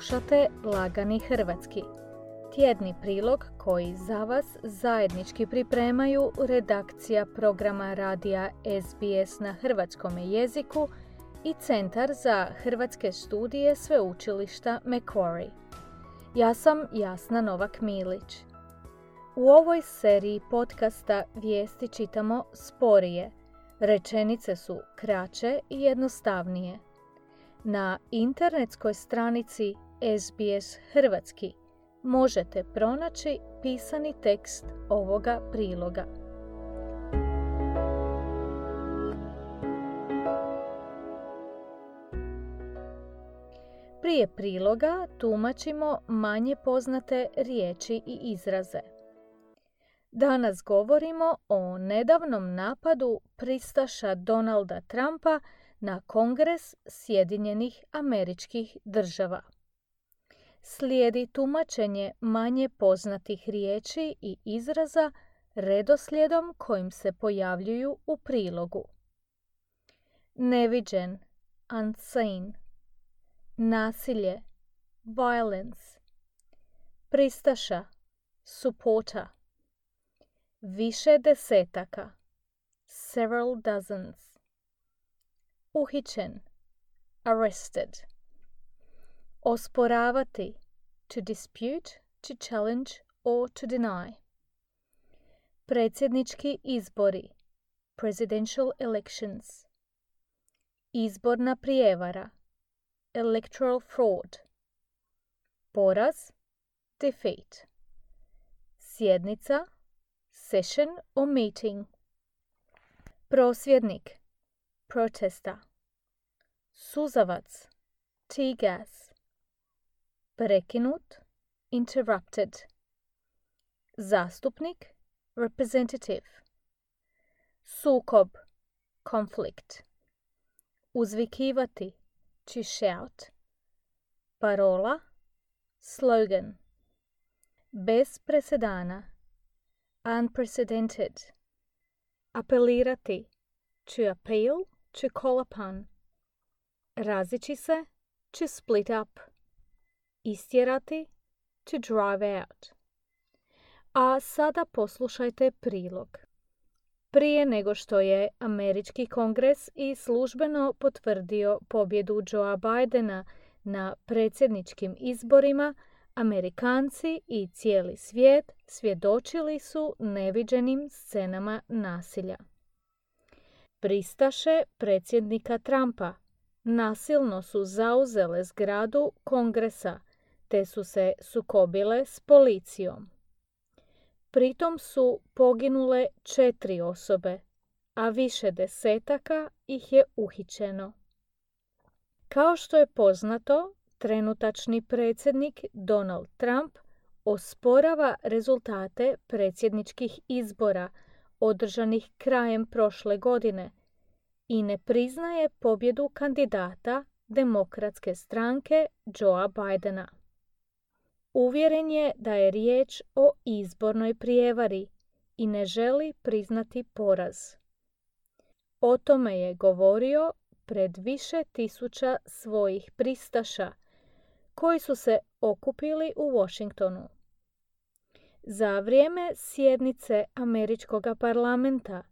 Slušate Lagani Hrvatski. Tjedni prilog koji za vas zajednički pripremaju redakcija programa radija SBS na hrvatskom jeziku i Centar za hrvatske studije sveučilišta Macquarie. Ja sam Jasna Novak Milić. U ovoj seriji podcasta vijesti čitamo sporije. Rečenice su kraće i jednostavnije – na internetskoj stranici SBS Hrvatski možete pronaći pisani tekst ovoga priloga. Prije priloga tumačimo manje poznate riječi i izraze. Danas govorimo o nedavnom napadu pristaša Donalda Trumpa na Kongres Sjedinjenih američkih država. Slijedi tumačenje manje poznatih riječi i izraza redoslijedom kojim se pojavljuju u prilogu. Neviđen, unseen, nasilje, violence, pristaša, supporta, više desetaka, several dozens, uhićen, arrested. Osporavati, to dispute, to challenge or to deny. Predsjednički izbori, presidential elections. Izborna prijevara, electoral fraud. Poraz, defeat. Sjednica, session or meeting. Prosvjednik, protesta. Suzavac tear gas. Prekinut interrupted. Zastupnik representative. Sukob conflict. Uzvikivati to shout. Parola slogan. Bez presedana unprecedented. Apelirati to appeal to call upon. Razići se, to split up. Istjerati, to drive out. A sada poslušajte prilog. Prije nego što je Američki kongres i službeno potvrdio pobjedu Joea Bidena na predsjedničkim izborima, Amerikanci i cijeli svijet svjedočili su neviđenim scenama nasilja. Pristaše predsjednika Trumpa nasilno su zauzele zgradu kongresa te su se sukobile s policijom. Pritom su poginule četiri osobe, a više desetaka ih je uhićeno. Kao što je poznato, trenutačni predsjednik Donald Trump osporava rezultate predsjedničkih izbora – održanih krajem prošle godine i ne priznaje pobjedu kandidata demokratske stranke Joea Bidena. Uvjeren je da je riječ o izbornoj prijevari i ne želi priznati poraz. O tome je govorio pred više tisuća svojih pristaša koji su se okupili u Washingtonu. Za vrijeme sjednice Američkog parlamenta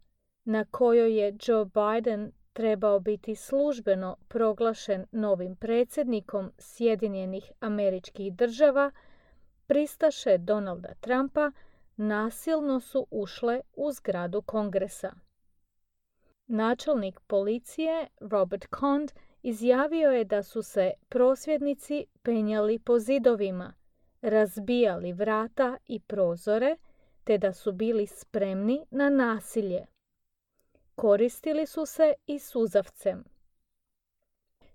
na kojoj je Joe Biden trebao biti službeno proglašen novim predsjednikom Sjedinjenih američkih država, pristaše Donalda Trumpa nasilno su ušle u zgradu kongresa. Načelnik policije Robert Cond izjavio je da su se prosvjednici penjali po zidovima razbijali vrata i prozore te da su bili spremni na nasilje. Koristili su se i suzavcem.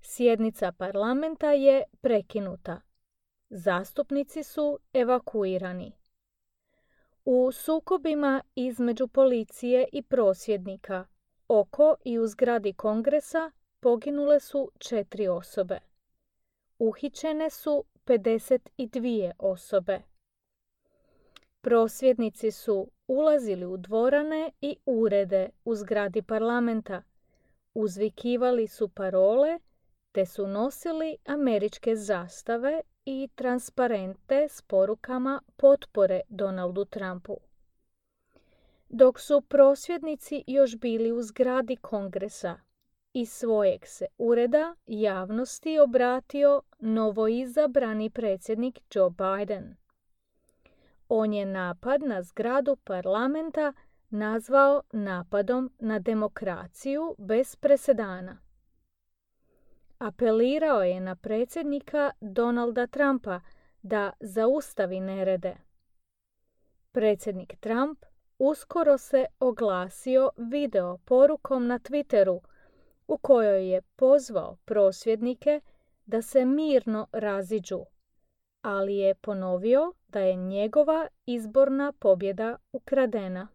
Sjednica parlamenta je prekinuta. Zastupnici su evakuirani. U sukobima između policije i prosvjednika oko i u zgradi kongresa poginule su četiri osobe. Uhićene su 52 osobe. Prosvjednici su ulazili u dvorane i urede u zgradi parlamenta, uzvikivali su parole te su nosili američke zastave i transparente s porukama potpore Donaldu Trumpu. Dok su prosvjednici još bili u zgradi kongresa, iz svojeg se ureda javnosti obratio novoizabrani predsjednik Joe Biden. On je napad na zgradu parlamenta nazvao napadom na demokraciju bez presedana. Apelirao je na predsjednika Donalda Trumpa da zaustavi nerede. Predsjednik Trump uskoro se oglasio video porukom na Twitteru u kojoj je pozvao prosvjednike da se mirno raziđu, ali je ponovio da je njegova izborna pobjeda ukradena.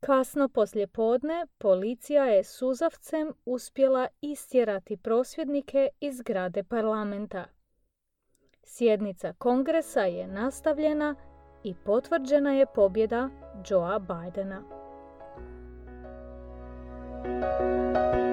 Kasno poslje podne policija je suzavcem uspjela istjerati prosvjednike iz zgrade parlamenta. Sjednica kongresa je nastavljena i potvrđena je pobjeda Joea Bidena. Thank you.